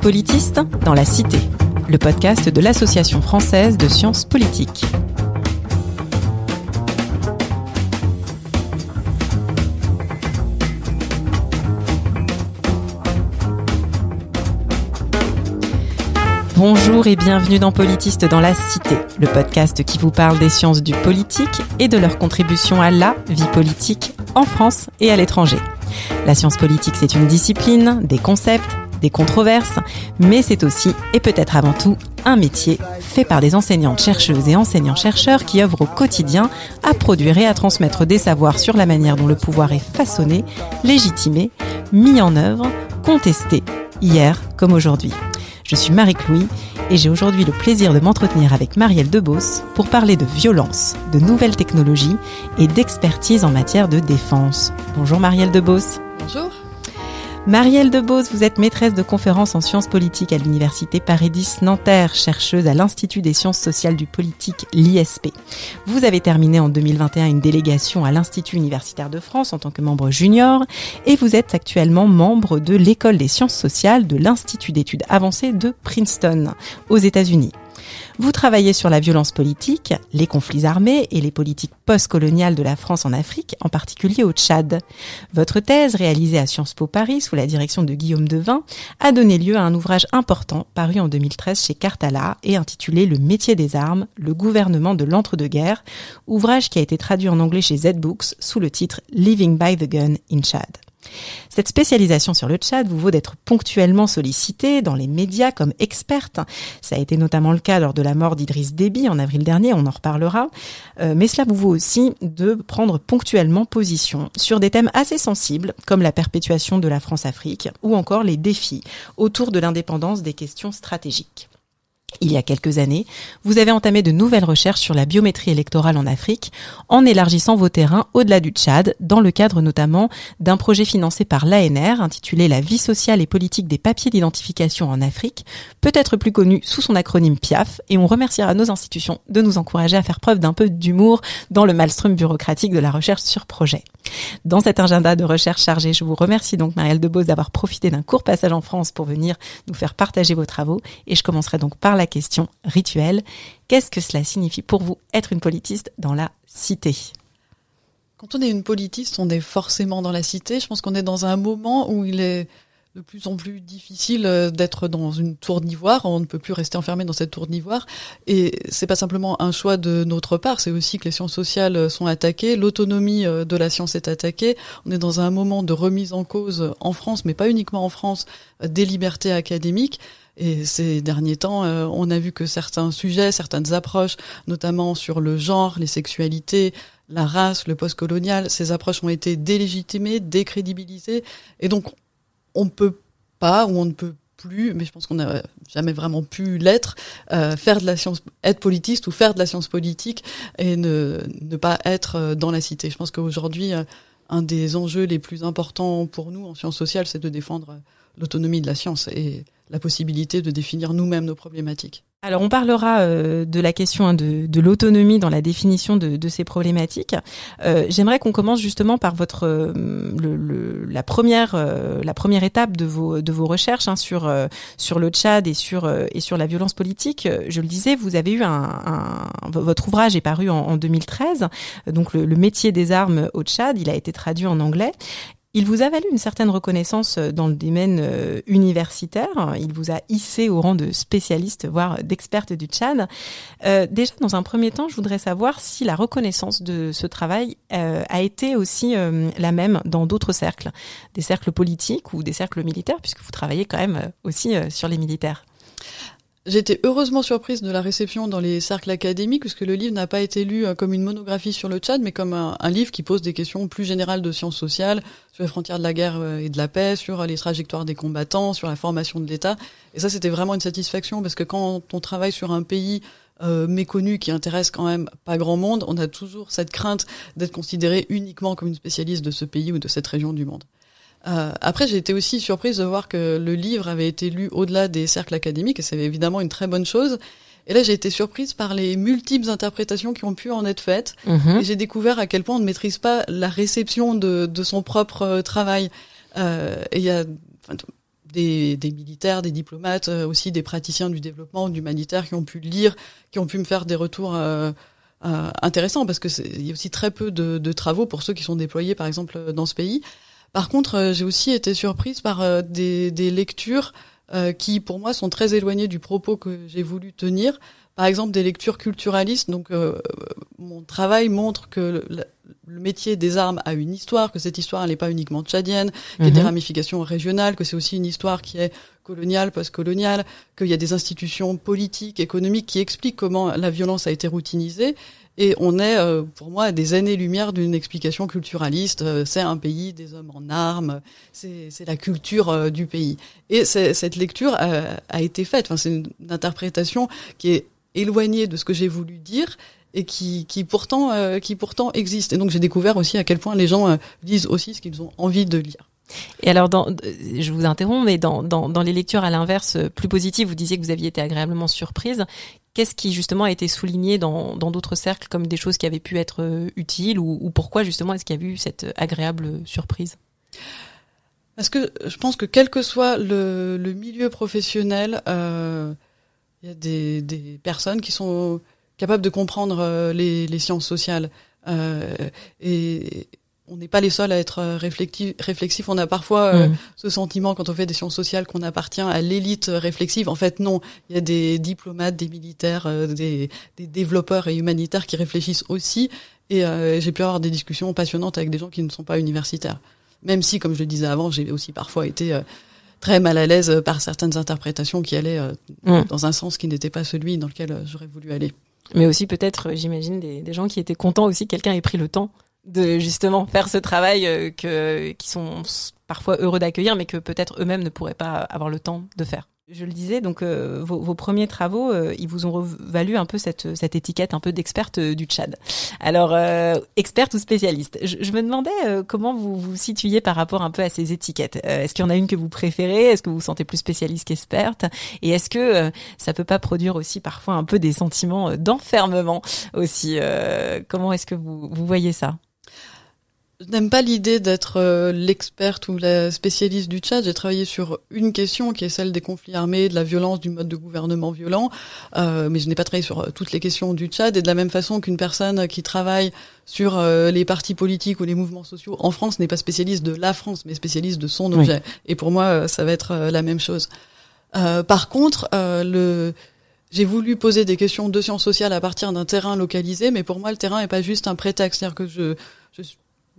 Politiste dans la Cité, le podcast de l'Association française de sciences politiques. Bonjour et bienvenue dans Politiste dans la Cité, le podcast qui vous parle des sciences du politique et de leur contribution à la vie politique en France et à l'étranger. La science politique, c'est une discipline, des concepts, des controverses, mais c'est aussi et peut-être avant tout un métier fait par des enseignantes chercheuses et enseignants-chercheurs qui œuvrent au quotidien à produire et à transmettre des savoirs sur la manière dont le pouvoir est façonné, légitimé, mis en œuvre, contesté, hier comme aujourd'hui. Je suis Marie-Louis et j'ai aujourd'hui le plaisir de m'entretenir avec Marielle Debos pour parler de violence, de nouvelles technologies et d'expertise en matière de défense. Bonjour Marielle Debos. Bonjour. Marielle Debos, vous êtes maîtresse de conférences en sciences politiques à l'université Paris 10 Nanterre, chercheuse à l'Institut des sciences sociales du politique, l'ISP. Vous avez terminé en 2021 une délégation à l'Institut universitaire de France en tant que membre junior et vous êtes actuellement membre de l'école des sciences sociales de l'Institut d'études avancées de Princeton aux États-Unis. Vous travaillez sur la violence politique, les conflits armés et les politiques postcoloniales de la France en Afrique, en particulier au Tchad. Votre thèse, réalisée à Sciences Po Paris sous la direction de Guillaume Devin, a donné lieu à un ouvrage important paru en 2013 chez Cartala et intitulé Le métier des armes, le gouvernement de l'entre-deux-guerres, ouvrage qui a été traduit en anglais chez Z-Books sous le titre Living by the Gun in Chad. Cette spécialisation sur le Tchad vous vaut d'être ponctuellement sollicité dans les médias comme experte. Ça a été notamment le cas lors de la mort d'Idriss Déby en avril dernier, on en reparlera. Euh, mais cela vous vaut aussi de prendre ponctuellement position sur des thèmes assez sensibles comme la perpétuation de la France-Afrique ou encore les défis autour de l'indépendance des questions stratégiques il y a quelques années, vous avez entamé de nouvelles recherches sur la biométrie électorale en Afrique en élargissant vos terrains au-delà du Tchad, dans le cadre notamment d'un projet financé par l'ANR intitulé La vie sociale et politique des papiers d'identification en Afrique, peut-être plus connu sous son acronyme PIAF, et on remerciera nos institutions de nous encourager à faire preuve d'un peu d'humour dans le maelstrom bureaucratique de la recherche sur projet. Dans cet agenda de recherche chargé, je vous remercie donc Marielle Debose d'avoir profité d'un court passage en France pour venir nous faire partager vos travaux, et je commencerai donc par la question rituelle. Qu'est-ce que cela signifie pour vous être une politiste dans la cité? Quand on est une politiste, on est forcément dans la cité. Je pense qu'on est dans un moment où il est de plus en plus difficile euh, d'être dans une tour d'ivoire. On ne peut plus rester enfermé dans cette tour d'ivoire. Et c'est pas simplement un choix de notre part, c'est aussi que les sciences sociales sont attaquées, l'autonomie euh, de la science est attaquée. On est dans un moment de remise en cause en France, mais pas uniquement en France, euh, des libertés académiques. Et ces derniers temps, on a vu que certains sujets, certaines approches, notamment sur le genre, les sexualités, la race, le postcolonial, ces approches ont été délégitimées, décrédibilisées. Et donc, on ne peut pas ou on ne peut plus, mais je pense qu'on n'a jamais vraiment pu l'être, euh, faire de la science, être politiste ou faire de la science politique et ne, ne pas être euh, dans la cité. Je pense qu'aujourd'hui, euh, un des enjeux les plus importants pour nous en sciences sociales, c'est de défendre l'autonomie de la science et la possibilité de définir nous-mêmes nos problématiques. Alors on parlera euh, de la question hein, de, de l'autonomie dans la définition de, de ces problématiques. Euh, J'aimerais qu'on commence justement par votre euh, le, le, la première euh, la première étape de vos de vos recherches hein, sur sur le Tchad et sur et sur la violence politique. Je le disais, vous avez eu un, un votre ouvrage est paru en, en 2013, donc le, le métier des armes au Tchad. Il a été traduit en anglais il vous a valu une certaine reconnaissance euh, dans le domaine euh, universitaire. Il vous a hissé au rang de spécialiste, voire d'experte du Tchad. Euh, déjà, dans un premier temps, je voudrais savoir si la reconnaissance de ce travail a été aussi la même dans d'autres cercles, des cercles politiques ou des cercles militaires, puisque vous travaillez quand même aussi sur les militaires. J'étais heureusement surprise de la réception dans les cercles académiques, puisque le livre n'a pas été lu euh, comme une monographie sur le Tchad, mais comme un, livre qui pose des questions plus générales de sciences sociales, sur les frontières de la guerre euh, et de la paix, sur les trajectoires des combattants, sur la formation de l'État. Et ça, c'était vraiment une satisfaction, parce que quand on travaille sur un pays euh, méconnu qui intéresse quand même pas grand monde, on a toujours cette crainte d'être considéré uniquement comme une spécialiste de ce pays ou de cette région du monde. Euh, après, j'ai été aussi surprise de voir que le livre avait été lu au-delà des cercles académiques, et c'est évidemment une très bonne chose. Et là, j'ai été surprise par les multiples interprétations qui ont pu en être faites. Mmh. Et j'ai découvert à quel point on ne maîtrise pas la réception de, de son propre euh, travail. Euh, et il y a des, des, militaires, des diplomates, aussi des praticiens du développement, humanitaire qui ont pu lire, qui ont pu me faire des retours intéressants parce que il y a aussi très peu de, de, travaux pour ceux qui sont déployés par exemple dans ce pays. Par contre, j'ai aussi été surprise par des, des lectures qui pour moi sont très éloignées du propos que j'ai voulu tenir par exemple des lectures culturalistes. Donc euh, mon travail montre que le, métier des armes a une histoire, que cette histoire n'est pas uniquement tchadienne, qu'il y a des mhm. ramifications régionales, que c'est aussi une histoire qui est coloniale, post-coloniale, qu'il y a des institutions politiques, économiques qui expliquent comment la violence a été routinisée. Et on est, euh, pour moi, à des années-lumière d'une explication culturaliste. Euh, c'est un pays des hommes en armes, c'est la culture du pays. Et cette lecture a, été faite. Enfin, c'est une interprétation qui est éloigné de ce que j'ai voulu dire et qui, qui pourtant euh, qui pourtant existe. Et donc j'ai découvert aussi à quel point les gens euh, lisent aussi ce qu'ils ont envie de lire. Et alors, dans, je vous interromps, mais dans, dans, dans les lectures à l'inverse, plus positives, vous disiez que vous aviez été agréablement surprise. Qu'est-ce qui justement a été souligné dans d'autres cercles comme des choses qui avaient pu être euh, utiles ou, ou pourquoi justement est-ce qu'il y a eu cette agréable surprise? Parce que je pense que quel que soit le, milieu professionnel, euh, il y a des, personnes qui sont capables de comprendre euh, les, sciences sociales. Euh, et on n'est pas les seuls à être réflexifs. On a parfois euh, mm. ce sentiment quand on fait des sciences sociales qu'on appartient à l'élite réflexive. En fait, non. Il y a des diplomates, des militaires, euh, des, des, développeurs et humanitaires qui réfléchissent aussi. Et j'ai pu avoir des discussions passionnantes avec des gens qui ne sont pas universitaires. Même si, comme je le disais avant, j'ai aussi parfois été très mal à l'aise par certaines interprétations qui allaient euh, mm. dans un sens qui n'était pas celui dans lequel euh, j'aurais voulu aller. Mais aussi peut-être, euh, j'imagine, des, des, gens qui étaient contents aussi que quelqu'un ait pris le temps de justement faire ce travail que qui sont parfois heureux d'accueillir, mais que peut-être eux-mêmes ne pourraient pas avoir le temps de faire. Je le disais, donc euh, vos, vos, premiers travaux, euh, ils vous ont valu un peu cette, cette étiquette un peu d'experte euh, du Tchad. Alors, experte ou spécialiste? Je, je me demandais comment vous vous situiez par rapport un peu à ces étiquettes. est-ce qu'il y en a une que vous préférez? Est-ce que vous vous sentez plus spécialiste qu'experte? Et est-ce que ça peut pas produire aussi parfois un peu des sentiments d'enfermement aussi Comment est-ce que vous, vous voyez ça? N'aime pas l'idée d'être euh, l'experte ou la spécialiste du Tchad. J'ai travaillé sur une question qui est celle des conflits armés, de la violence, du mode de gouvernement violent, euh, mais je n'ai pas travaillé sur euh, toutes les questions du Tchad. Et de la même façon qu'une personne qui travaille sur euh, les partis politiques ou les mouvements sociaux en France n'est pas spécialiste de la France, mais spécialiste de son objet. Et pour moi, ça va être la même chose. par contre, le j'ai voulu poser des questions de sciences sociales à partir d'un terrain localisé, mais pour moi, le terrain n'est pas juste un prétexte. C'est-à-dire que je, je je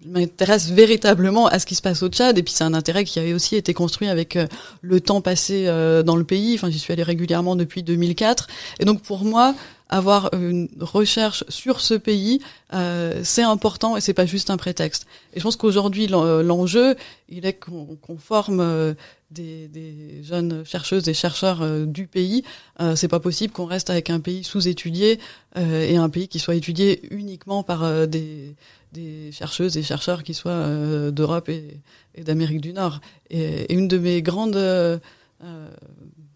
m'intéresse véritablement à ce qui se passe au Tchad et puis c'est un intérêt qui avait aussi été construit avec euh, le temps passé euh, dans le pays. Enfin, j'y suis allée régulièrement depuis 2004 et donc pour moi avoir une recherche sur ce pays, euh, c'est important et c'est pas juste un prétexte. Et je pense qu'aujourd'hui l'enjeu, il est qu'on forme des, des, jeunes chercheuses et chercheurs du pays. c'est pas possible qu'on reste avec un pays sous-étudié et un pays qui soit étudié uniquement par des chercheuses et chercheurs qui soient euh, d'Europe et, d'Amérique du Nord. Et, une de mes grandes euh,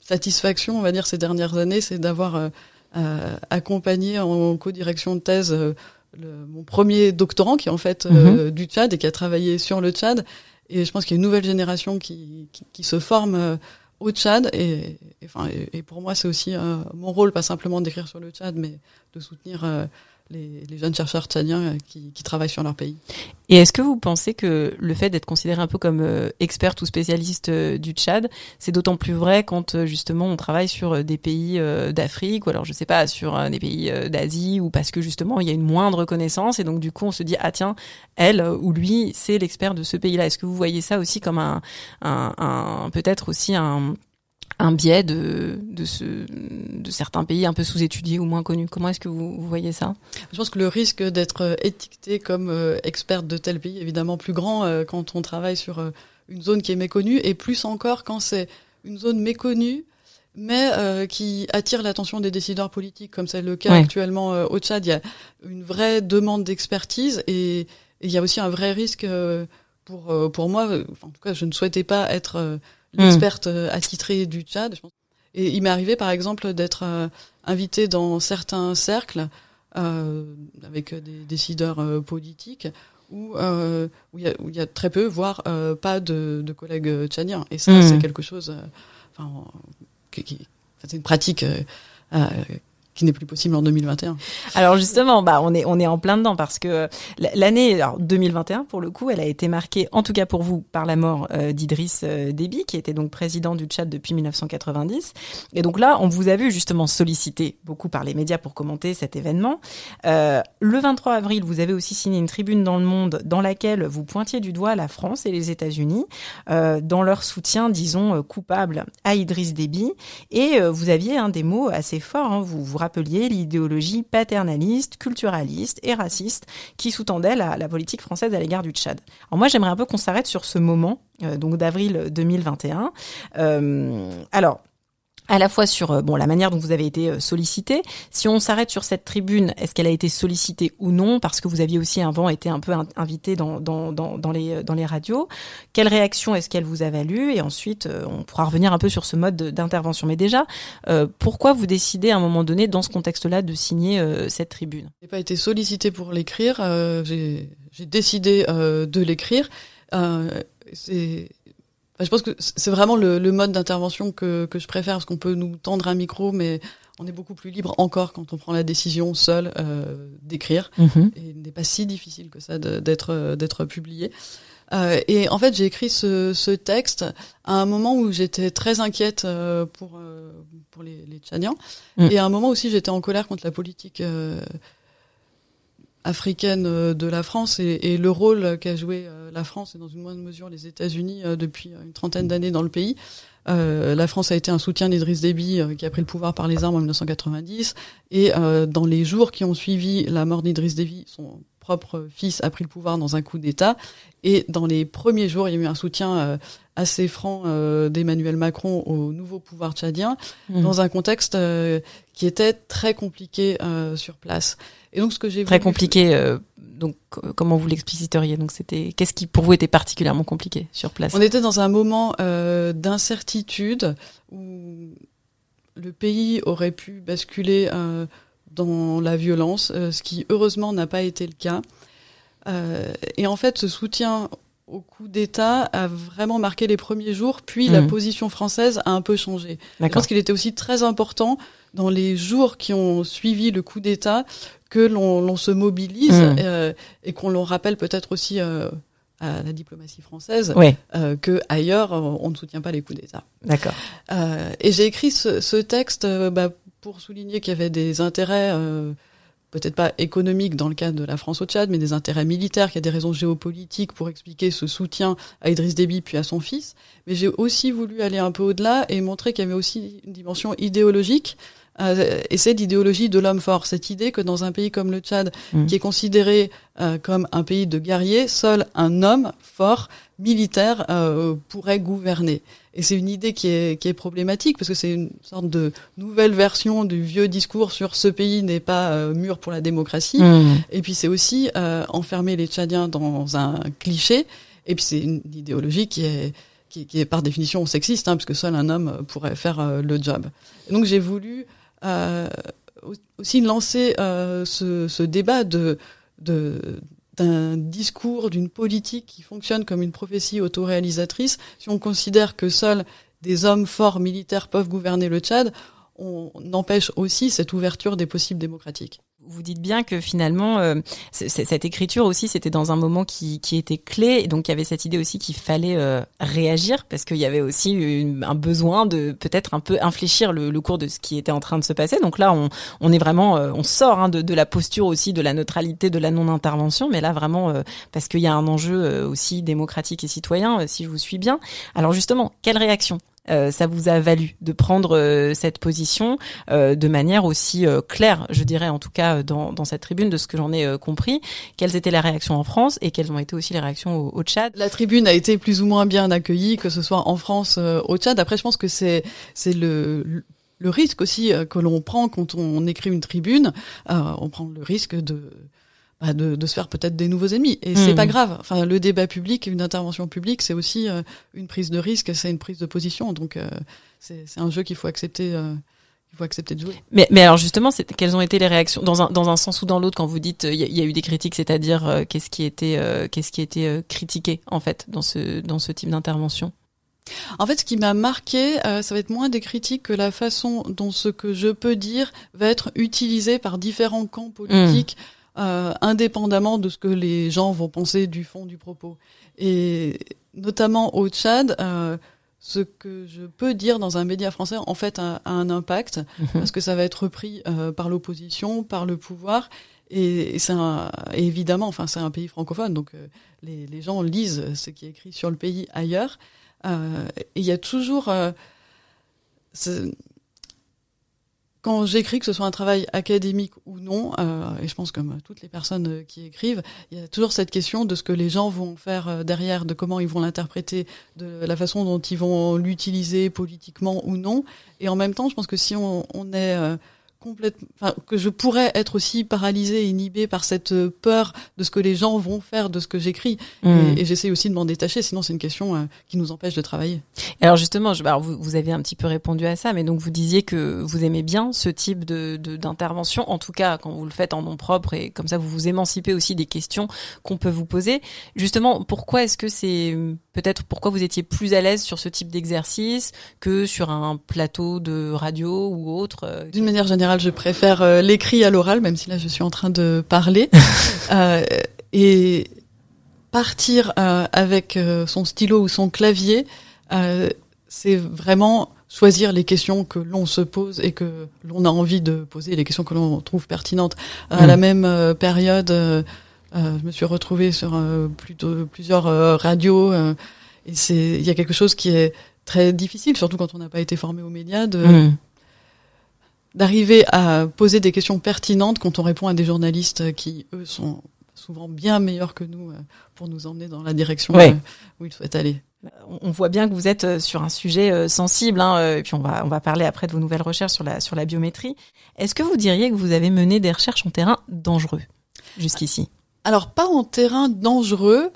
satisfactions, on va dire, ces dernières années, c'est d'avoir euh, accompagné en co-direction de thèse le, mon premier doctorant, qui est en fait mhm. du Tchad et qui a travaillé sur le Tchad. Et je pense qu'il y a une nouvelle génération qui, qui, qui se forme au Tchad. Et, enfin, et, pour moi, c'est aussi mon rôle, pas simplement d'écrire sur le Tchad, mais de soutenir les, jeunes chercheurs tchadiens euh, qui, travaillent sur leur pays. Et est-ce que vous pensez que le fait d'être considéré un peu comme euh, experte ou spécialiste euh, du Tchad, c'est d'autant plus vrai quand justement on travaille sur des pays d'Afrique ou alors je sais pas sur des pays d'Asie ou parce que justement il y a une moindre connaissance et donc du coup on se dit ah tiens elle ou lui c'est l'expert de ce pays-là. Est-ce que vous voyez ça aussi comme un peut-être aussi un un biais de, de, ce, de certains pays un peu sous-étudiés ou moins connus. Comment est-ce que vous, vous, voyez ça? Je pense que le risque d'être euh, étiqueté comme euh, experte de tel pays est évidemment plus grand euh, quand on travaille sur une zone qui est méconnue et plus encore quand c'est une zone méconnue mais qui attire l'attention des décideurs politiques, comme c'est le cas actuellement au Tchad. Il y a une vraie demande d'expertise et, il y a aussi un vrai risque pour pour moi. Enfin, en tout cas, je ne souhaitais pas être l'experte euh, attitrée du Tchad. Et il m'est arrivé, par exemple, d'être euh, invité dans certains cercles euh, avec des décideurs politiques où, où, il, y y a très peu, voire pas de, de collègues tchadiens. Et ça, c'est quelque chose, enfin, qui, qui c'est une pratique qui n'est plus possible en 2021. Alors justement, bah on est en plein dedans parce que euh, l'année 2021 pour le coup, elle a été marquée en tout cas pour vous par la mort euh, d'Idriss euh, Déby qui était donc président du Tchad depuis 1990 et donc là, on vous a vu justement sollicité beaucoup par les médias pour commenter cet événement. Euh, le 23 avril, vous avez aussi signé une tribune dans le Monde dans laquelle vous pointiez du doigt la France et les États-Unis dans leur soutien, disons coupable à Idriss Déby et vous aviez un des mots assez forts. Hein, vous vous l'idéologie paternaliste, culturaliste et raciste qui sous-tendait la, la, politique française à l'égard du Tchad. Alors moi, j'aimerais un peu qu'on s'arrête sur ce moment, euh, donc d'avril 2021. Euh, alors, à la fois sur euh, bon la manière dont vous avez été euh, sollicité. Si on s'arrête sur cette tribune, est-ce qu'elle a été sollicitée ou non? Parce que vous aviez aussi avant été un peu invité dans, dans, dans, les, dans les radios. Quelle réaction est-ce qu'elle vous a valu? Et ensuite, euh, on pourra revenir un peu sur ce mode d'intervention. Mais déjà, euh, pourquoi vous décidez à un moment donné, dans ce contexte-là, de signer euh, cette tribune? Je n'ai pas été sollicité pour l'écrire. J'ai décidé de l'écrire. c'est je pense que c'est vraiment le, le mode d'intervention que, que je préfère, parce qu'on peut nous tendre un micro, mais on est beaucoup plus libre encore quand on prend la décision seul euh, d'écrire. Mm-hmm. Et il n'est pas si difficile que ça d'être d'être publié. Euh, et en fait, j'ai écrit ce, ce, texte à un moment où j'étais très inquiète euh, pour euh, pour les, les Tchadiens, mm. et à un moment aussi j'étais en colère contre la politique euh, africaine euh, de la France et, le rôle qu'a joué euh, la France et dans une moindre mesure les États-Unis euh, depuis une trentaine d'années dans le pays. La France a été un soutien d'Idriss Déby qui a pris le pouvoir par les armes en 1990 et dans les jours qui ont suivi la mort d'Idriss Déby, son propre fils a pris le pouvoir dans un coup d'État et dans les premiers jours, il y a eu un soutien assez franc d'Emmanuel Macron au nouveau pouvoir tchadien mmh. dans un contexte qui était très compliqué sur place. Et donc ce que j'ai très compliqué. Euh, donc comment vous l'expliciteriez Donc c'était qu'est-ce qui pour vous était particulièrement compliqué sur place? On était dans un moment euh, d'incertitude où le pays aurait pu basculer euh, dans la violence, euh, ce qui heureusement n'a pas été le cas. Euh, et en fait, ce soutien au coup d'État a vraiment marqué les premiers jours, puis mmh. la position française a un peu changé. Je pense qu'il était aussi très important dans les jours qui ont suivi le coup d'État que l'on se mobilise mmh. euh, et qu'on l'on rappelle peut-être aussi euh, à la diplomatie française ouais. euh, que ailleurs on ne soutient pas les coups d'État. D'accord. Et j'ai écrit ce, ce texte bah, pour souligner qu'il y avait des intérêts euh, peut-être pas économiques dans le cas de la France au Tchad, mais des intérêts militaires, qu'il y a des raisons géopolitiques pour expliquer ce soutien à Idriss Déby puis à son fils. Mais j'ai aussi voulu aller un peu au-delà et montrer qu'il y avait aussi une dimension idéologique euh, et c'est l'idéologie de l'homme fort, cette idée que dans un pays comme le Tchad, mmh. qui est considéré euh, comme un pays de guerriers, seul un homme fort, militaire, euh, pourrait gouverner. Et c'est une idée qui est, qui est problématique parce que c'est une sorte de nouvelle version du vieux discours sur ce pays n'est pas euh, mûr pour la démocratie. Mmh. Et puis c'est aussi euh, enfermer les Tchadiens dans un cliché. Et puis c'est une idéologie qui est qui, qui, est par définition sexiste, hein, parce que seul un homme pourrait faire euh, le job. Et donc j'ai voulu euh, aussi lancer euh, ce, ce, débat de, de d'un discours, d'une politique qui fonctionne comme une prophétie autoréalisatrice. Si on considère que seuls des hommes forts militaires peuvent gouverner le Tchad, on empêche aussi cette ouverture des possibles démocratiques vous dites bien que finalement, euh, cette écriture aussi, c'était dans un moment qui, qui, était clé. Et donc, il y avait cette idée aussi qu'il fallait euh, réagir parce qu'il y avait aussi un besoin de peut-être un peu infléchir le, cours de ce qui était en train de se passer. Donc là, on, on est vraiment, euh, on sort hein, de, de, la posture aussi de la neutralité, de la non-intervention. Mais là, vraiment, parce qu'il y a un enjeu aussi démocratique et citoyen, si je vous suis bien. Alors justement, quelle réaction? Euh, ça vous a valu de prendre euh, cette position euh, de manière aussi euh, claire, je dirais en tout cas dans, dans cette tribune, de ce que j'en ai euh, compris. Quelles étaient les réactions en France et quelles ont été aussi les réactions au, au, Tchad? La tribune a été plus ou moins bien accueillie, que ce soit en France, au Tchad. Après, je pense que c'est c'est le le risque aussi que l'on prend quand on écrit une tribune, on prend le risque de bah, de, de, se faire peut-être des nouveaux ennemis. Et mmh. c'est pas grave. Enfin, le débat public, une intervention publique, c'est aussi euh, une prise de risque, c'est une prise de position. Donc, euh, c'est un jeu qu'il faut accepter. Euh, il faut accepter de jouer. Mais, mais alors justement, quelles ont été les réactions dans un, dans un sens ou dans l'autre quand vous dites il y, y, a eu des critiques, c'est-à-dire qu'est-ce qui était qu'est-ce qui était critiqué en fait dans ce dans ce type d'intervention? En fait, ce qui m'a marqué, euh, ça va être moins des critiques que la façon dont ce que je peux dire va être utilisé par différents camps politiques, mmh. Euh, indépendamment de ce que les gens vont penser du fond du propos. Et notamment au Tchad, euh, ce que je peux dire dans un média français, en fait, a, un impact, mmh. parce que ça va être repris par l'opposition, par le pouvoir. Et, c'est évidemment, enfin, c'est un pays francophone, donc les, les gens lisent ce qui est écrit sur le pays ailleurs. Euh, il y a toujours euh, quand j'écris, que ce soit un travail académique ou non, euh, et je pense comme toutes les personnes qui écrivent, il y a toujours cette question de ce que les gens vont faire derrière, de comment ils vont l'interpréter, de la façon dont ils vont l'utiliser politiquement ou non. Et en même temps, je pense que si on, on est complètement, enfin, que je pourrais être aussi paralysée, inhibée par cette euh, peur de ce que les gens vont faire de ce que j'écris. Et, hmm. et j'essaie aussi de m'en détacher, sinon c'est une question euh, qui nous empêche de travailler. Alors justement, je, alors vous, vous, avez un petit peu répondu à ça, mais donc vous disiez que vous aimez bien ce type de d'intervention, en tout cas quand vous le faites en nom propre et comme ça vous vous émancipez aussi des questions qu'on peut vous poser. Justement, pourquoi est-ce que c'est peut-être pourquoi vous étiez plus à l'aise sur ce type d'exercice que sur un plateau de radio ou autre euh, D'une manière générale, je préfère euh, l'écrit à l'oral, même si là je suis en train de parler. euh, et partir euh, avec son stylo ou son clavier, c'est vraiment choisir les questions que l'on se pose et que l'on a envie de poser, les questions que l'on trouve pertinentes. À la mmh. même période, je me suis retrouvée sur euh, plutôt, plusieurs euh, radios et c'est il y a quelque chose qui est très difficile, surtout quand on n'a pas été formé aux médias, de mm. d'arriver à poser des questions pertinentes quand on répond à des journalistes qui eux sont souvent bien meilleurs que nous pour nous emmener dans la direction où ils souhaitent aller. On voit bien que vous êtes sur un sujet sensible, hein, et puis on va on va parler après de vos nouvelles recherches sur la sur la biométrie. Est-ce que vous diriez que vous avez mené des recherches en terrain dangereux jusqu'ici? Alors pas en terrain dangereux,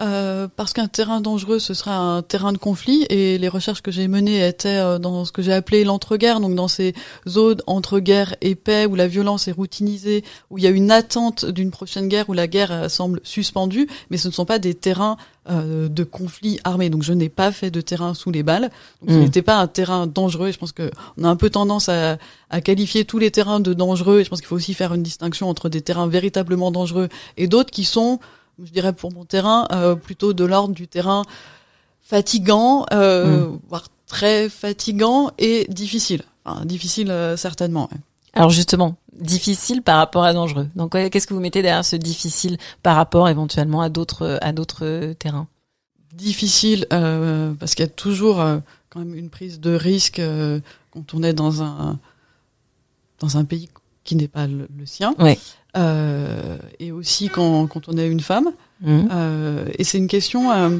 euh, parce qu'un terrain dangereux, ce sera un terrain de conflit, et les recherches que j'ai menées étaient euh, dans ce que j'ai appelé l'entre-guerre, donc dans ces zones entre guerre et paix, où la violence est routinisée, où il y a une attente d'une prochaine guerre, où la guerre euh, semble suspendue, mais ce ne sont pas des terrains de conflit armé. Donc je n'ai pas fait de terrain sous les balles, donc ce hmm. n'était pas un terrain dangereux, et je pense que on a un peu tendance à, à qualifier tous les terrains de dangereux, et je pense qu'il faut aussi faire une distinction entre des terrains véritablement dangereux et d'autres qui sont je dirais pour mon terrain, euh, plutôt de l'ordre du terrain fatigant, euh, hmm. voire très fatigant et difficile. Enfin, difficile euh, certainement. Alors justement, difficile par rapport à dangereux. Donc qu'est-ce que vous mettez derrière ce difficile par rapport éventuellement à d'autres à d'autres terrains? Difficile parce qu'il y a toujours quand même une prise de risque quand on est dans un dans un pays qui n'est pas le, sien. Ouais. Euh, et aussi quand, quand on est une femme. Euh, et c'est une question euh,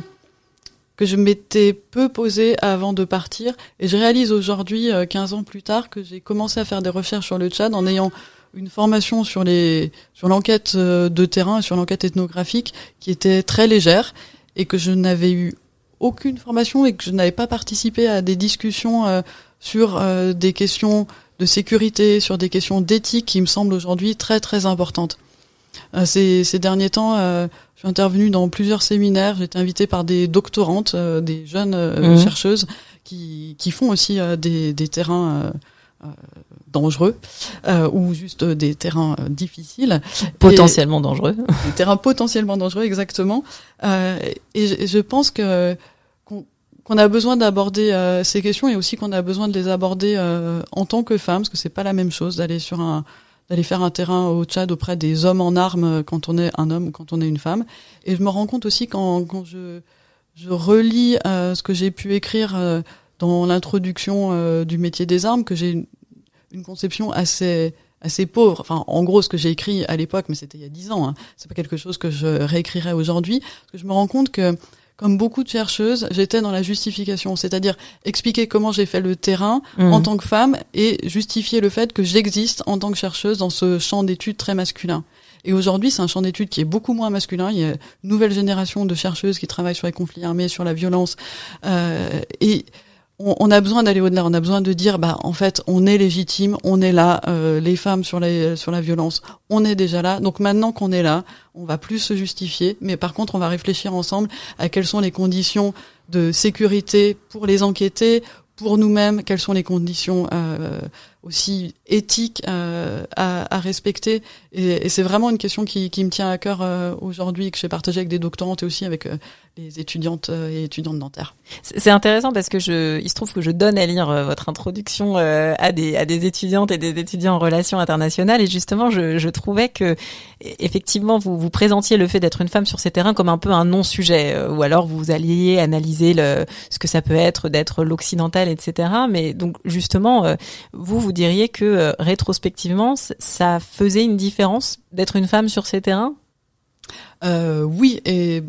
que je m'étais peu posée avant de partir. Et je réalise aujourd'hui, 15 ans plus tard, que j'ai commencé à faire des recherches sur le Tchad en ayant une formation sur les sur l'enquête de terrain, sur l'enquête ethnographique, qui était très légère et que je n'avais eu aucune formation et que je n'avais pas participé à des discussions sur des questions de sécurité, sur des questions d'éthique qui me semblent aujourd'hui très très importantes. Euh, ces, ces, derniers temps, euh, je suis intervenue dans plusieurs séminaires. J'ai été invitée par des doctorantes, euh, des jeunes mhm. chercheuses qui, qui font aussi des, des, terrains dangereux ou juste des terrains difficiles. Potentiellement dangereux. Des terrains potentiellement dangereux, exactement. et je pense que qu'on a besoin d'aborder euh, ces questions et aussi qu'on a besoin de les aborder euh, en tant que femme, parce que c'est pas la même chose d'aller sur un d'aller faire un terrain au Tchad auprès des hommes en armes quand on est un homme ou quand on est une femme. Et je me rends compte aussi quand, quand je, je relis euh, ce que j'ai pu écrire dans l'introduction du métier des armes que j'ai une, une, conception assez assez pauvre. Enfin, en gros, ce que j'ai écrit à l'époque, mais c'était il y a dix ans. Hein, c'est pas quelque chose que je réécrirais aujourd'hui. Parce que je me rends compte que comme beaucoup de chercheuses, j'étais dans la justification, c'est-à-dire expliquer comment j'ai fait le terrain mmh. en tant que femme et justifier le fait que j'existe en tant que chercheuse dans ce champ d'études très masculin. Et aujourd'hui, c'est un champ d'études qui est beaucoup moins masculin. Il y a une nouvelle génération de chercheuses qui travaillent sur les conflits armés, sur la violence. Euh, et on, a besoin d'aller au-delà. On a besoin de dire, bah, en fait, on est légitime, on est là. Euh, les femmes sur la violence, on est déjà là. Donc maintenant qu'on est là, on va plus se justifier, mais par contre, on va réfléchir ensemble à quelles sont les conditions de sécurité pour les enquêtés, pour nous-mêmes, quelles sont les conditions euh, aussi éthiques euh, à, respecter. Et, c'est vraiment une question qui, me tient à cœur euh, aujourd'hui, que j'ai partagé avec des doctorantes et aussi avec euh, les étudiantes euh, et étudiants dentaires. C'est intéressant parce que je, il se trouve que je donne à lire votre introduction à des à des étudiantes et des étudiants en relations internationales et justement je, je trouvais que effectivement vous vous présentiez le fait d'être une femme sur ces terrains comme un peu un non-sujet ou alors vous alliez analyser le ce que ça peut être d'être l'occidental etc. Mais donc justement vous vous diriez que rétrospectivement ça faisait une différence d'être une femme sur ces terrains? Euh, oui, et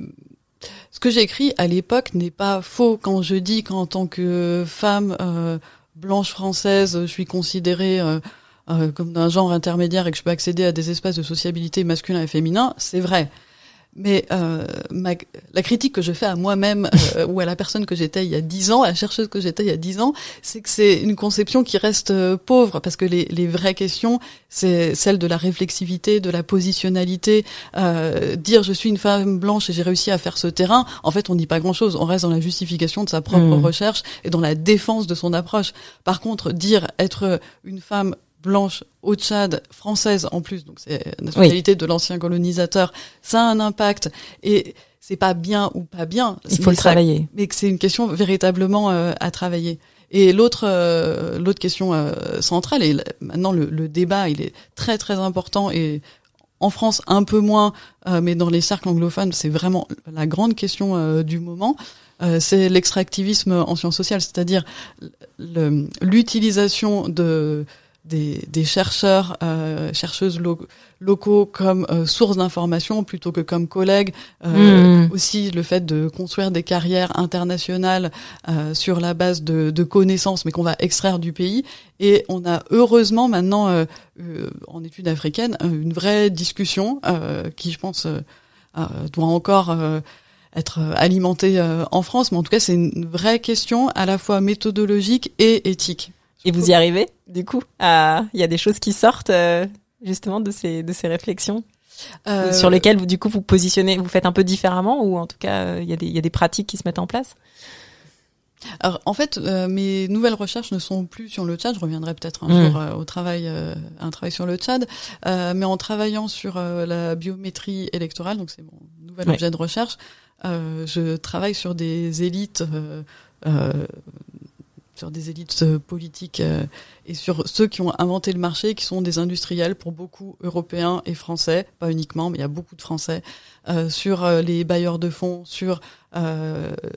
ce que j'écris à l'époque n'est pas faux quand je dis qu'en tant que femme euh, blanche française, je suis considérée euh, comme d'un genre intermédiaire et que je peux accéder à des espaces de sociabilité masculin et féminin, c'est vrai. Mais euh, ma, la critique que je fais à moi-même euh, ou à la personne que j'étais il y a dix ans, à la chercheuse que j'étais il y a dix ans, c'est que c'est une conception qui reste euh, pauvre parce que les, les, vraies questions, c'est celle de la réflexivité, de la positionnalité. Euh, dire je suis une femme blanche et j'ai réussi à faire ce terrain, en fait, on dit pas grand-chose. On reste dans la justification de sa propre mmh. recherche et dans la défense de son approche. Par contre, dire être une femme blanche au Tchad, française en plus, donc c'est la nationalité oui. de l'ancien colonisateur, ça a un impact et c'est pas bien ou pas bien. Il faut le ça, travailler. Mais que c'est une question véritablement euh, à travailler. Et l'autre euh, l'autre question euh, centrale et maintenant le, le, débat il est très très important et en France un peu moins, mais dans les cercles anglophones c'est vraiment la grande question du moment. c'est l'extractivisme en sciences sociales, c'est-à-dire l'utilisation de des, des chercheurs, euh, chercheuses lo locaux comme euh, source d'information plutôt que comme collègues. Euh, mmh. Aussi le fait de construire des carrières internationales euh, sur la base de, de connaissances, mais qu'on va extraire du pays. Et on a heureusement maintenant, euh, euh, en études africaines, une vraie discussion qui, je pense, doit encore être alimentée en France. Mais en tout cas, c'est une vraie question à la fois méthodologique et éthique. Et vous y arrivez, du coup Il y a des choses qui sortent euh, justement de ces, de ces réflexions euh... sur lesquelles, vous, du coup, vous positionnez, vous faites un peu différemment ou en tout cas, il y, a des, y a des pratiques qui se mettent en place? Alors en fait, euh, mes nouvelles recherches ne sont plus sur le Tchad. Je reviendrai peut-être un mmh. jour euh, au travail, euh, un travail sur le Tchad, euh, mais en travaillant sur euh, la biométrie électorale, donc c'est mon nouvel ouais. objet de recherche. je travaille sur des élites sur des élites euh, politiques euh, et sur ceux qui ont inventé le marché, qui sont des industriels pour beaucoup européens et français, pas uniquement, mais il y a beaucoup de français, euh, sur les bailleurs de fonds, sur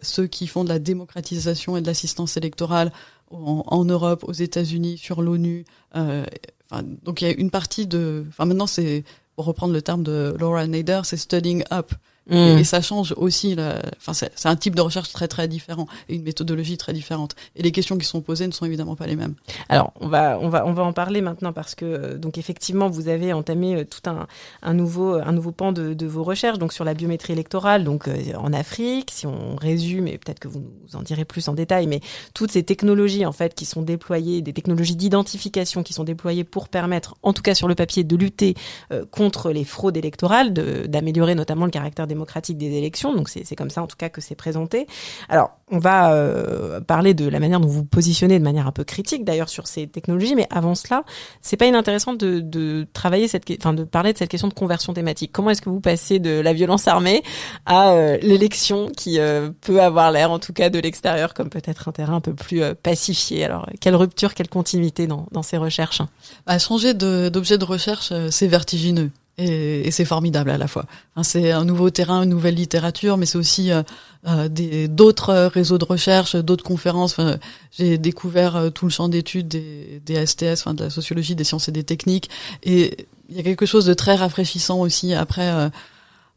ceux qui font de la démocratisation et de l'assistance électorale en, en, Europe, aux États-Unis, sur l'ONU. donc il y a une partie de, enfin maintenant c'est pour reprendre le terme de Laura Nader, c'est studying up. Mmh. Et, et, ça change aussi. Enfin, c'est un type de recherche très très différent et une méthodologie très différente. Et les questions qui sont posées ne sont évidemment pas les mêmes. Alors, on va on va on va en parler maintenant parce que euh, donc effectivement vous avez entamé euh, tout un, un nouveau un nouveau pan de, de, vos recherches donc sur la biométrie électorale donc euh, en Afrique. Si on résume et peut-être que vous nous en direz plus en détail, mais toutes ces technologies en fait qui sont déployées, des technologies d'identification qui sont déployées pour permettre, en tout cas sur le papier, de lutter euh, contre les fraudes électorales, d'améliorer notamment le caractère démocratique des élections. Donc c'est comme ça en tout cas que c'est présenté. Alors on va euh, parler de la manière dont vous vous positionnez de manière un peu critique d'ailleurs sur ces technologies, mais avant cela, c'est pas inintéressant de, travailler cette, enfin de parler de cette question de conversion thématique. Comment est-ce que vous passez de la violence armée à euh, l'élection qui euh, peut avoir l'air en tout cas de l'extérieur comme peut-être un terrain un peu plus pacifié? Alors quelle rupture, quelle continuité dans, dans ces recherches? Bah, Changer d'objet de, recherche, c'est vertigineux et, et c'est formidable à la fois. Hein, c'est un nouveau terrain, une nouvelle littérature, mais c'est aussi euh, euh, d'autres réseaux de recherche, d'autres conférences. Enfin, J'ai découvert euh, tout le champ d'études des, des STS, enfin, de la sociologie, des sciences et des techniques, et il y a quelque chose de très rafraîchissant aussi après. Euh,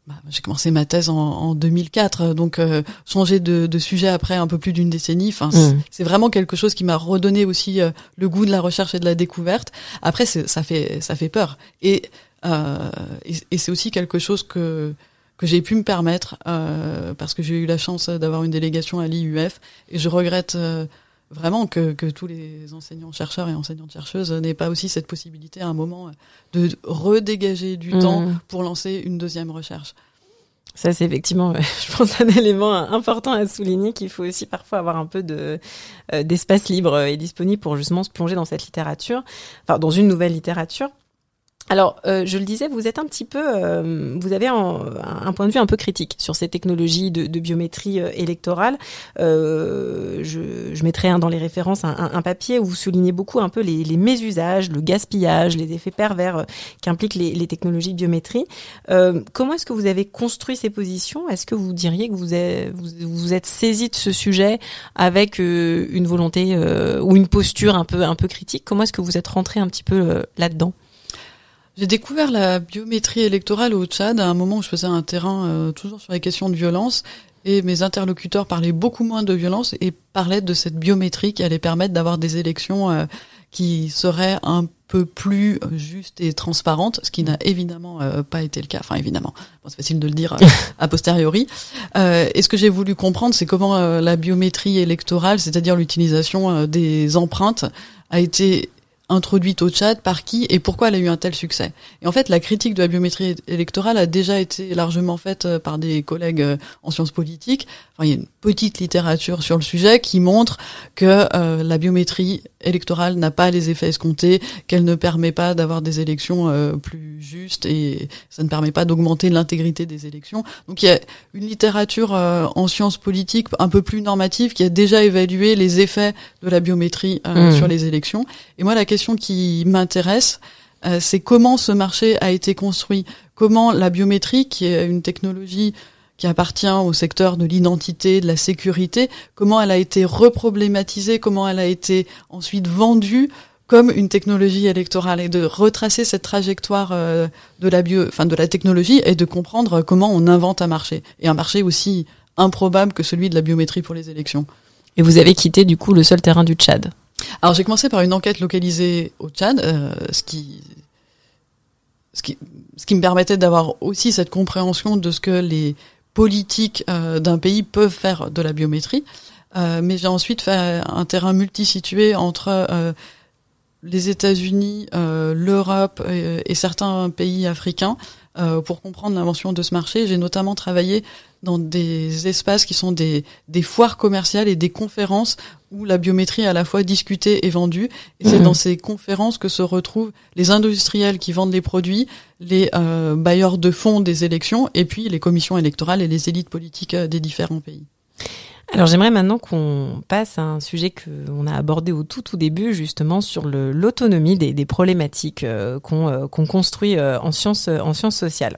bah, j'ai commencé ma thèse en, en 2004, donc euh, changer de, de, sujet après un peu plus d'une décennie, enfin mmh. c'est vraiment quelque chose qui m'a redonné aussi euh, le goût de la recherche et de la découverte. Après, ça fait ça fait peur et euh, et, et c'est aussi quelque chose que que j'ai pu me permettre euh, parce que j'ai eu la chance d'avoir une délégation à l'IUF et je regrette euh, vraiment que, que tous les enseignants chercheurs et enseignantes chercheuses n'aient pas aussi cette possibilité à un moment de redégager du mmh. temps pour lancer une deuxième recherche. Ça, c'est effectivement, je pense, un élément important à souligner qu'il faut aussi parfois avoir un peu de d'espace libre et disponible pour justement se plonger dans cette littérature, enfin dans une nouvelle littérature. Alors, euh, je le disais, vous êtes un petit peu, euh, vous avez un, point de vue un peu critique sur ces technologies de, biométrie euh, électorale. je, je, mettrai dans les références un, papier où vous soulignez beaucoup un peu les, les mésusages, le gaspillage, les effets pervers qu'impliquent les, les, technologies de biométrie. comment est-ce que vous avez construit ces positions? Est-ce que vous diriez que vous, vous, vous êtes saisi de ce sujet avec une volonté ou une posture un peu un peu critique? Comment est-ce que vous êtes rentré un petit peu là-dedans? J'ai découvert la biométrie électorale au Tchad à un moment où je faisais un terrain euh, toujours sur les questions de violence et mes interlocuteurs parlaient beaucoup moins de violence et parlaient de cette biométrie qui allait permettre d'avoir des élections euh, qui seraient un peu plus justes et transparentes, ce qui n'a évidemment euh, pas été le cas. Enfin, évidemment, bon, c'est facile de le dire a posteriori. et ce que j'ai voulu comprendre, c'est comment la biométrie électorale, c'est-à-dire l'utilisation des empreintes, a été introduite au Tchad, par qui et pourquoi elle a eu un tel succès. Et en fait, la critique de la biométrie électorale a déjà été largement faite euh, par des collègues euh, en sciences politiques. Enfin, il y a une petite littérature sur le sujet qui montre que euh, la biométrie électorale n'a pas les effets escomptés, qu'elle ne permet pas d'avoir des élections plus justes et ça ne permet pas d'augmenter l'intégrité des élections. Donc il y a une littérature en sciences politiques un peu plus normative qui a déjà évalué les effets de la biométrie mmh. sur les élections. Et moi, la question qui m'intéresse, euh, c'est comment ce marché a été construit, comment la biométrie, qui est une technologie qui appartient au secteur de l'identité, de la sécurité, comment elle a été reproblématisée, comment elle a été ensuite vendue comme une technologie électorale et de retracer cette trajectoire euh, de la bio, enfin de la technologie et de comprendre comment on invente un marché et un marché aussi improbable que celui de la biométrie pour les élections. Et vous avez quitté du coup le seul terrain du Tchad. Alors j'ai commencé par une enquête localisée au Tchad, euh, ce qui ce qui ce qui me permettait d'avoir aussi cette compréhension de ce que les politiques euh, d'un pays peuvent faire de la biométrie. Euh, mais j'ai ensuite fait un terrain multisitué entre les États-Unis, l'Europe et, certains pays africains pour comprendre l'invention de ce marché. J'ai notamment travaillé dans des espaces qui sont des, des foires commerciales et des conférences où la biométrie est à la fois discutée et vendue. Et c'est mhm. dans ces conférences que se retrouvent les industriels qui vendent les produits, les euh, bailleurs de fonds des élections, et puis les commissions électorales et les élites politiques euh, des différents pays. Alors j'aimerais maintenant qu'on passe à un sujet qu'on a abordé au tout tout début justement sur l'autonomie des, problématiques euh, qu'on construit sciences en sciences sociales.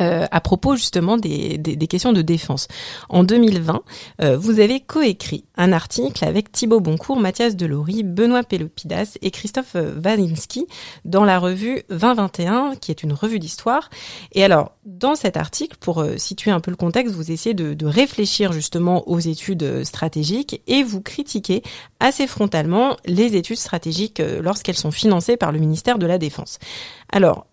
Euh, à propos justement des, des, questions de défense. En 2020, euh, vous avez coécrit un article avec Thibaut Boncourt, Mathias Delory, Benoît Pelopidas et Christophe Walinski dans la revue 2021, qui est une revue d'histoire. Et alors, dans cet article, pour euh, situer un peu le contexte, vous essayez de, de réfléchir justement aux études stratégiques et vous critiquez assez frontalement les études stratégiques lorsqu'elles sont financées par le ministère de la Défense. Alors,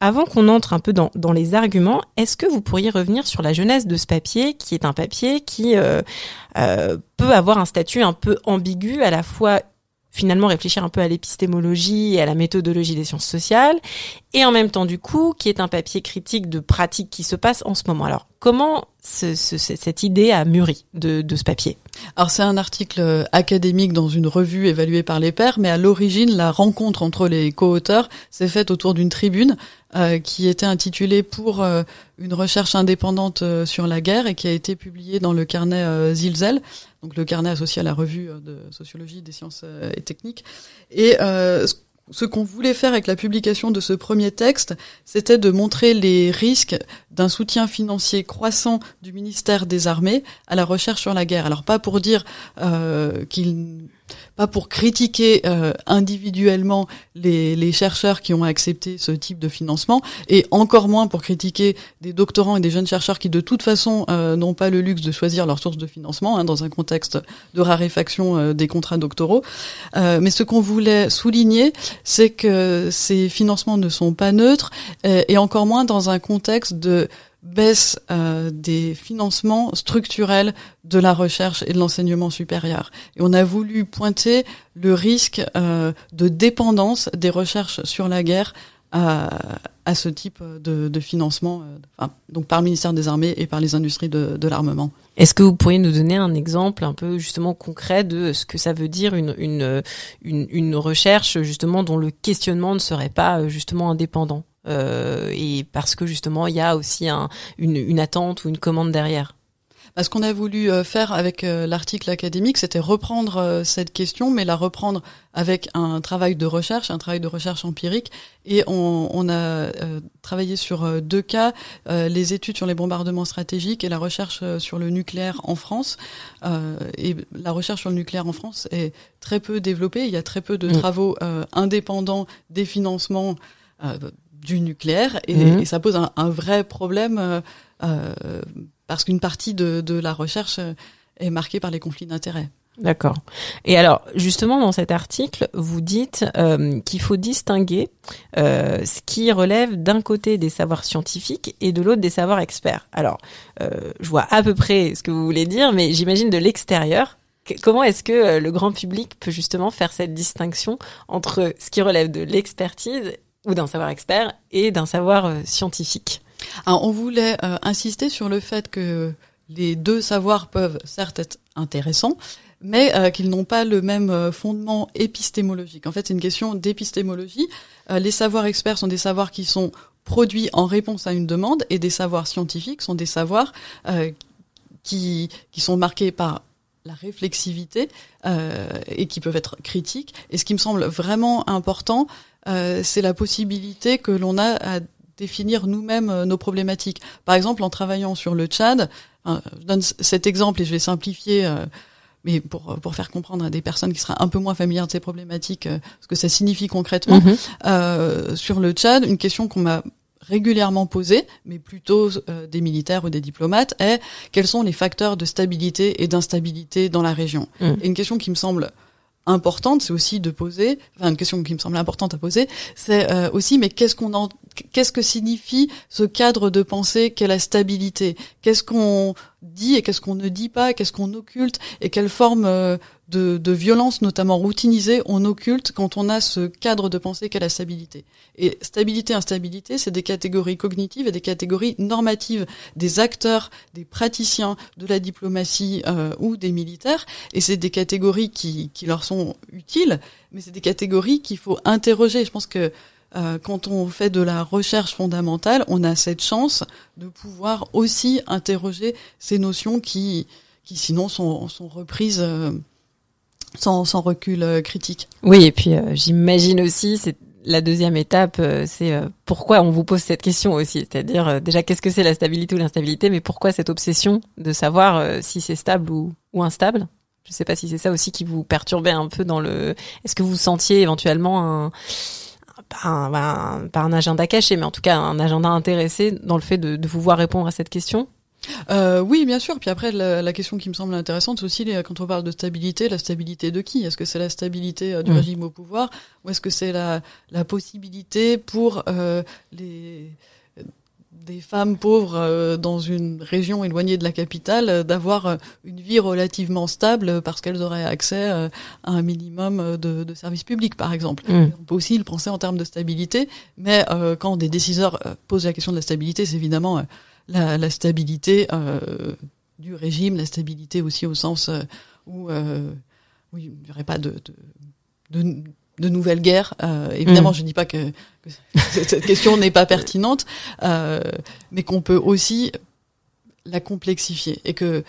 avant qu'on entre un peu dans, les arguments, est-ce que vous pourriez revenir sur la jeunesse de ce papier, qui est un papier qui euh, euh, peut avoir un statut un peu ambigu, à la fois finalement réfléchir un peu à l'épistémologie et à la méthodologie des sciences sociales, et en même temps du coup, qui est un papier critique de pratique qui se passe en ce moment. Alors, comment ce, ce, cette idée a mûri de, de ce papier? Alors, c'est un article académique dans une revue évaluée par les pairs, mais à l'origine, la rencontre entre les co-auteurs s'est faite autour d'une tribune euh, qui était intitulée pour euh, une recherche indépendante euh, sur la guerre et qui a été publiée dans le carnet Zilzel donc le carnet associé à la revue euh, de sociologie des sciences euh, et techniques. Et euh, ce qu'on voulait faire avec la publication de ce premier texte, c'était de montrer les risques d'un soutien financier croissant du ministère des Armées à la recherche sur la guerre. Alors pas pour dire euh, qu'il pas pour critiquer euh, individuellement les, chercheurs qui ont accepté ce type de financement, et encore moins pour critiquer des doctorants et des jeunes chercheurs qui de toute façon euh, n'ont pas le luxe de choisir leur source de financement hein, dans un contexte de raréfaction euh, des contrats doctoraux. mais ce qu'on voulait souligner, c'est que ces financements ne sont pas neutres, et encore moins dans un contexte de baisse euh, des financements structurels de la recherche et de l'enseignement supérieur. Et on a voulu pointer le risque euh, de dépendance des recherches sur la guerre à, à ce type de, de financement, euh, enfin, donc par le ministère des Armées et par les industries de, de l'armement. Est-ce que vous pourriez nous donner un exemple un peu justement concret de ce que ça veut dire une, une, une, une recherche justement dont le questionnement ne serait pas justement indépendant? euh, et parce que justement il y a aussi un, une, une attente ou une commande derrière bah, ce qu'on a voulu euh, faire avec euh, l'article académique, c'était reprendre euh, cette question, mais la reprendre avec un travail de recherche, un travail de recherche empirique. Et on, on a travaillé sur deux cas, les études sur les bombardements stratégiques et la recherche sur le nucléaire en France. et la recherche sur le nucléaire en France est très peu développée. Il y a très peu de mmh. travaux indépendants des financements du nucléaire et, mmh. et ça pose un, un vrai problème euh, parce qu'une partie de, de, la recherche euh, est marquée par les conflits d'intérêts. D'accord. Et alors, justement, dans cet article, vous dites euh, qu'il faut distinguer euh, ce qui relève d'un côté des savoirs scientifiques et de l'autre des savoirs experts. Alors, euh, je vois à peu près ce que vous voulez dire, mais j'imagine de l'extérieur. Comment est-ce que euh, le grand public peut justement faire cette distinction entre ce qui relève de l'expertise ou d'un savoir expert et d'un savoir scientifique alors, on voulait euh, insister sur le fait que les deux savoirs peuvent certes être intéressants, mais euh, qu'ils n'ont pas le même euh, fondement épistémologique. En fait, c'est une question d'épistémologie. les savoirs experts sont des savoirs qui sont produits en réponse à une demande, et des savoirs scientifiques sont des savoirs qui, qui sont marqués par la réflexivité et qui peuvent être critiques. Et ce qui me semble vraiment important, c'est la possibilité que l'on a à définir nous-mêmes euh, nos problématiques. Par exemple, en travaillant sur le Tchad, hein, je donne cet exemple et je vais simplifier, euh, mais pour, pour faire comprendre à des personnes qui seraient un peu moins familières de ces problématiques, euh, ce que ça signifie concrètement. Mhm. sur le Tchad, une question qu'on m'a régulièrement posée, mais plutôt des militaires ou des diplomates, est quels sont les facteurs de stabilité et d'instabilité dans la région? Mhm. Et une question qui me semble importante, c'est aussi de poser, enfin une question qui me semble importante à poser, c'est euh, aussi mais qu'est-ce qu'on en, qu'est-ce que signifie ce cadre de pensée qu'est la stabilité? Qu'est-ce qu'on dit et qu'est-ce qu'on ne dit pas Qu'est-ce qu'on occulte Et quelle forme euh, de, de, violence, notamment routinisée, on occulte quand on a ce cadre de pensée qu'est la stabilité Et stabilité, instabilité, c'est des catégories cognitives et des catégories normatives des acteurs, des praticiens de la diplomatie euh, ou des militaires. Et c'est des catégories qui, qui leur sont utiles, mais c'est des catégories qu'il faut interroger. Je pense que euh, quand on fait de la recherche fondamentale, on a cette chance de pouvoir aussi interroger ces notions qui, qui sinon sont, sont reprises euh, sans, sans, recul euh, critique. Oui, et puis j'imagine aussi, c'est la deuxième étape, c'est pourquoi on vous pose cette question aussi, c'est-à-dire déjà qu'est-ce que c'est la stabilité ou l'instabilité, mais pourquoi cette obsession de savoir si c'est stable ou, ou instable? Je ne sais pas si c'est ça aussi qui vous perturbait un peu dans le. Est-ce que vous sentiez éventuellement un pas un, pas un, agenda caché, mais en tout cas un agenda intéressé dans le fait de, de vous voir répondre à cette question euh, oui, bien sûr. Puis après, la, la, question qui me semble intéressante aussi, quand on parle de stabilité, la stabilité de qui? Est-ce que c'est la stabilité euh, du mmh. régime au pouvoir? Ou est-ce que c'est la, la possibilité pour euh, les des femmes pauvres euh, dans une région éloignée de la capitale euh, d'avoir euh, une vie relativement stable parce qu'elles auraient accès à un minimum de, de services publics, par exemple. Mm. On peut aussi le penser en termes de stabilité, mais quand des décideurs posent la question de la stabilité, c'est évidemment la, la, stabilité du régime, la stabilité aussi au sens où oui, il n'y aurait pas de, de, de de nouvelles guerres. Euh, évidemment, mm. je ne dis pas que, que cette question n'est pas pertinente, euh, mais qu'on peut aussi la complexifier et que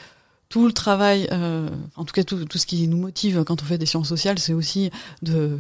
tout le travail, euh, en tout cas tout, tout ce qui nous motive quand on fait des sciences sociales, c'est aussi de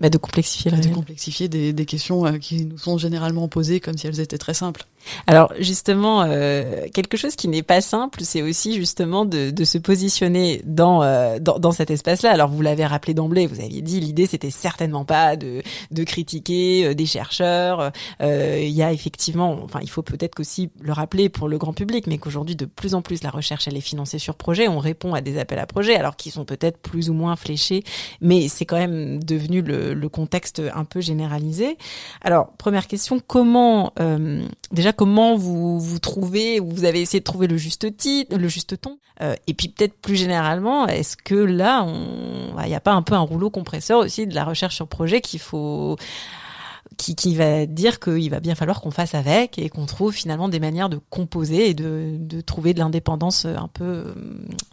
bah, de complexifier de complexifier des, des questions qui nous sont généralement posées comme si elles étaient très simples. Alors justement, euh, quelque chose qui n'est pas simple, c'est aussi justement de, de, se positionner dans, euh, dans, dans cet espace-là. Alors vous l'avez rappelé d'emblée, vous aviez dit l'idée c'était certainement pas de, de critiquer euh, des chercheurs. Euh, il y a effectivement, enfin il faut peut-être aussi le rappeler pour le grand public, mais qu'aujourd'hui de plus en plus la recherche elle est financée sur projet. On répond à des appels à projets, alors qu'ils sont peut-être plus ou moins fléchés, mais c'est quand même devenu le, le, contexte un peu généralisé. Alors, première question, comment euh, déjà comment vous vous trouvez, vous avez essayé de trouver le juste titre, le juste ton, euh, et puis peut-être plus généralement, est-ce que là, il n'y a pas un peu un rouleau compresseur aussi de la recherche sur projet qu'il faut qui, qui va dire qu'il va bien falloir qu'on fasse avec et qu'on trouve finalement des manières de composer et de, de trouver de l'indépendance un peu,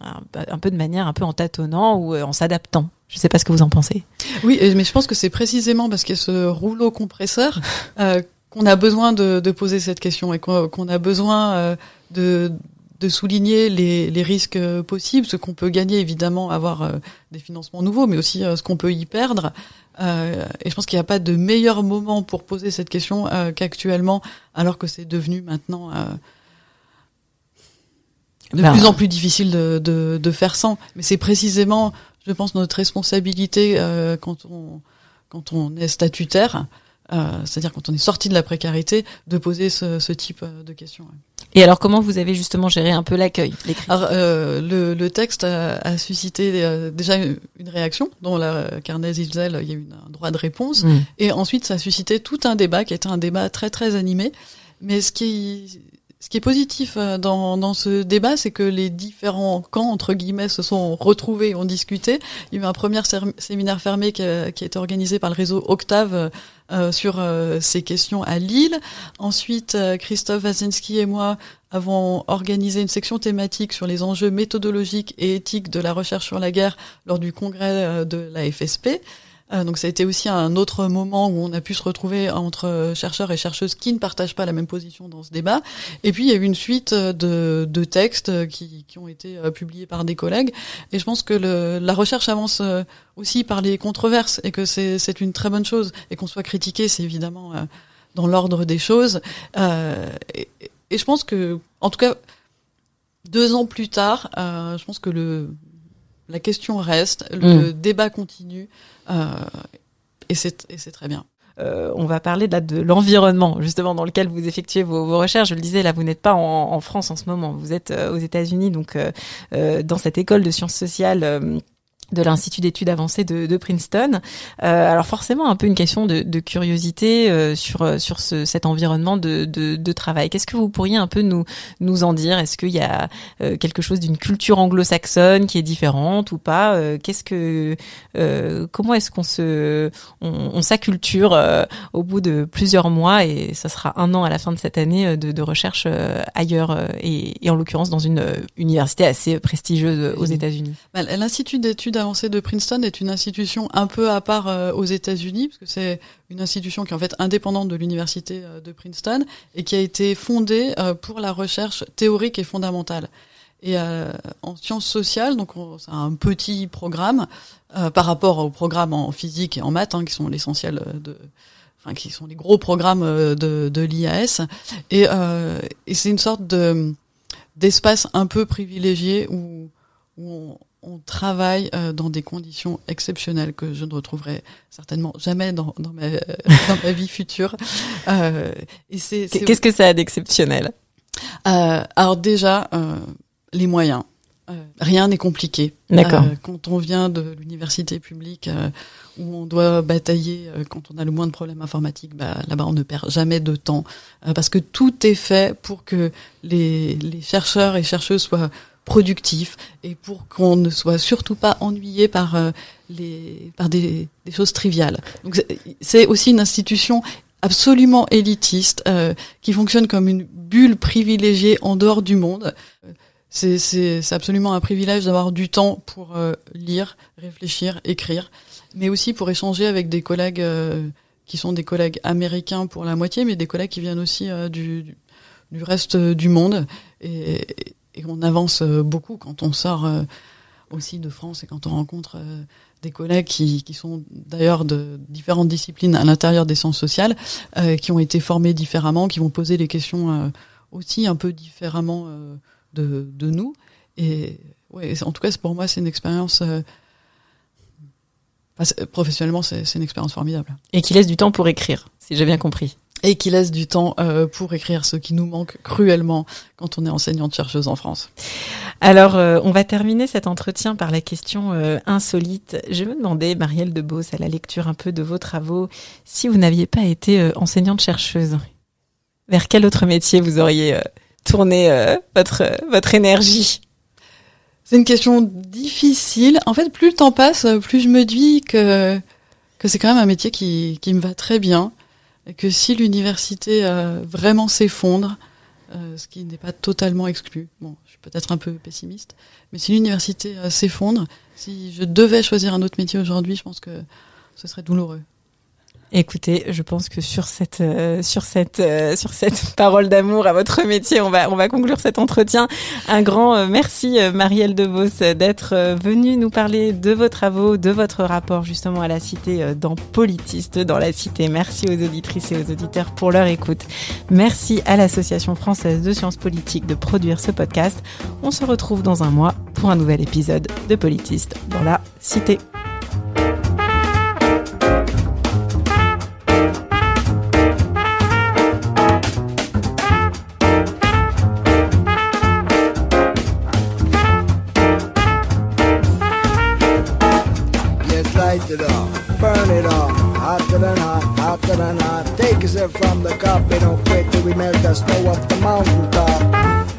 un, peu de manière un peu en tâtonnant ou en s'adaptant. Je ne sais pas ce que vous en pensez. Oui, mais je pense que c'est précisément parce qu'il y a ce rouleau compresseur euh, qu'on a besoin de, de, poser cette question et qu'on a besoin euh, de, de souligner les, les, risques possibles, ce qu'on peut gagner évidemment, avoir euh, des financements nouveaux, mais aussi euh, ce qu'on peut y perdre. Euh, et je pense qu'il n'y a pas de meilleur moment pour poser cette question euh, qu'actuellement, alors que c'est devenu maintenant euh, de ben. plus en plus difficile de, de, de faire sans. Mais c'est précisément, je pense, notre responsabilité quand on quand on est statutaire euh, c'est-à-dire quand on est sorti de la précarité, de poser ce, ce type euh, de questions. Et alors, comment vous avez justement géré un peu l'accueil euh, le, le, texte a, a suscité euh, déjà une, réaction, dont la Carnet Isel, il y a eu un droit de réponse, mmh. et ensuite ça a suscité tout un débat qui était un débat très très animé. Mais ce qui ce qui est positif dans, dans ce débat, c'est que les différents camps, entre guillemets, se sont retrouvés, ont discuté. Il y a eu un premier séminaire fermé qui a, qui a été organisé par le réseau Octave euh, sur euh, ces questions à Lille. Ensuite, euh, Christophe Wazinski et moi avons organisé une section thématique sur les enjeux méthodologiques et éthiques de la recherche sur la guerre lors du congrès de la FSP. Euh, donc ça a été aussi un autre moment où on a pu se retrouver entre chercheurs et chercheuses qui ne partagent pas la même position dans ce débat. Et puis il y a eu une suite de, de textes qui, qui, ont été euh, publiés par des collègues. Et je pense que le, la recherche avance euh, aussi par les controverses et que c'est une très bonne chose. Et qu'on soit critiqué, c'est évidemment dans l'ordre des choses. Et, et, je pense que, en tout cas, deux ans plus tard, je pense que le la question reste, le mm. débat continue, euh, et c'est très bien. Euh, on va parler de, de l'environnement justement dans lequel vous effectuez vos, vos, recherches. Je le disais, là, vous n'êtes pas en, en, France en ce moment, vous êtes euh, aux États-Unis, donc euh, euh, dans cette école de sciences sociales de l'Institut d'études avancées de, de Princeton. Euh, alors forcément un peu une question de, de curiosité euh, sur euh, sur ce, cet environnement de, de, de travail. Qu'est-ce que vous pourriez un peu nous nous en dire? Est-ce qu'il y a euh, quelque chose d'une culture anglo-saxonne qui est différente ou pas? Qu'est-ce que comment est-ce qu'on se on, on s'acculture au bout de plusieurs mois et ça sera un an à la fin de cette année de, de recherche ailleurs et, et, en l'occurrence dans une université assez prestigieuse aux États-Unis? Bah, L'Institut d'études avancée de Princeton est une institution un peu à part euh, aux États-Unis, parce que c'est une institution qui est en fait indépendante de l'université euh, de Princeton et qui a été fondée euh, pour la recherche théorique et fondamentale. Et en sciences sociales, donc c'est un petit programme par rapport au programme en physique et en maths, hein, qui sont l'essentiel de, enfin qui sont les gros programmes de, l'IAS. Et, et c'est une sorte de d'espace un peu privilégié où, où on, on travaille euh, dans des conditions exceptionnelles que je ne retrouverai certainement jamais dans, dans, ma, dans ma vie future. Euh, et c'est, Qu'est-ce que ça a d'exceptionnel? Euh, Alors déjà, euh, les moyens. Euh, rien n'est compliqué. D'accord. quand on vient de l'université publique où on doit batailler quand on a le moins de problèmes informatiques, bah, là-bas on ne perd jamais de temps parce que tout est fait pour que les, les chercheurs et chercheuses soient productif et pour qu'on ne soit surtout pas ennuyé par euh, les par des, des, choses triviales. Donc c'est aussi une institution absolument élitiste euh, qui fonctionne comme une bulle privilégiée en dehors du monde. C'est c'est absolument un privilège d'avoir du temps pour euh, lire, réfléchir, écrire, mais aussi pour échanger avec des collègues euh, qui sont des collègues américains pour la moitié, mais des collègues qui viennent aussi du, du reste du monde. Et, et on avance euh, beaucoup quand on sort euh, aussi de France et quand on rencontre euh, des collègues qui, qui sont d'ailleurs de différentes disciplines à l'intérieur des sciences sociales, qui ont été formés différemment, qui vont poser les questions aussi un peu différemment de, nous. Et en tout cas, pour moi, c'est une expérience professionnellement, c'est une expérience formidable. Et qui laisse du temps pour écrire, si j'ai bien compris et qui laisse du temps euh, pour écrire ce qui nous manque cruellement quand on est enseignante chercheuse en France. Alors, euh, on va terminer cet entretien par la question euh, insolite. Je me demandais, Marielle Debos, à la lecture un peu de vos travaux, si vous n'aviez pas été euh, enseignante-chercheuse, vers quel autre métier vous auriez tourné votre, votre énergie? C'est une question difficile. En fait, plus le temps passe, plus je me dis que, que c'est quand même un métier qui, qui me va très bien. Que si l'université vraiment s'effondre, ce qui n'est pas totalement exclu. Bon, peut-être un peu pessimiste, mais si l'université euh, s'effondre, si je devais choisir un autre métier aujourd'hui, je pense que ce serait douloureux. Écoutez, je pense que sur cette euh, sur cette euh, sur cette parole d'amour à votre métier, on va on va conclure cet entretien. Un grand merci Marielle Devos d'être venue nous parler de vos travaux, de votre rapport justement à la cité dans Politiste dans la cité. Merci aux auditrices et aux auditeurs pour leur écoute. Merci à l'association française de sciences politiques de produire ce podcast. On se retrouve dans un mois pour un nouvel épisode de Politiste dans la cité. It up, burn it up, hotter than hot, hotter than hot. Take a sip from the cup, it don't quit till we melt the snow off the mountaintop.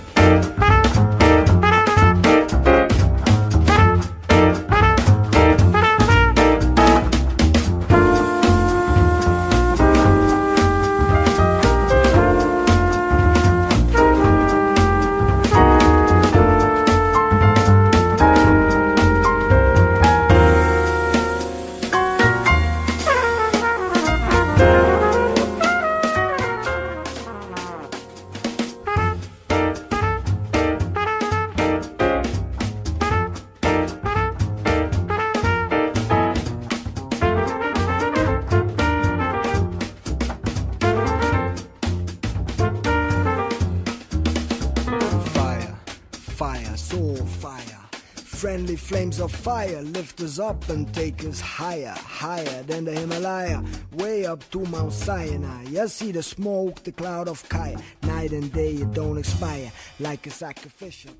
Flames of fire lift us up and take us higher, higher than the Himalaya, way up to Mount Sinai. You see the smoke, the cloud of fire, night and day it don't expire like a sacrificial.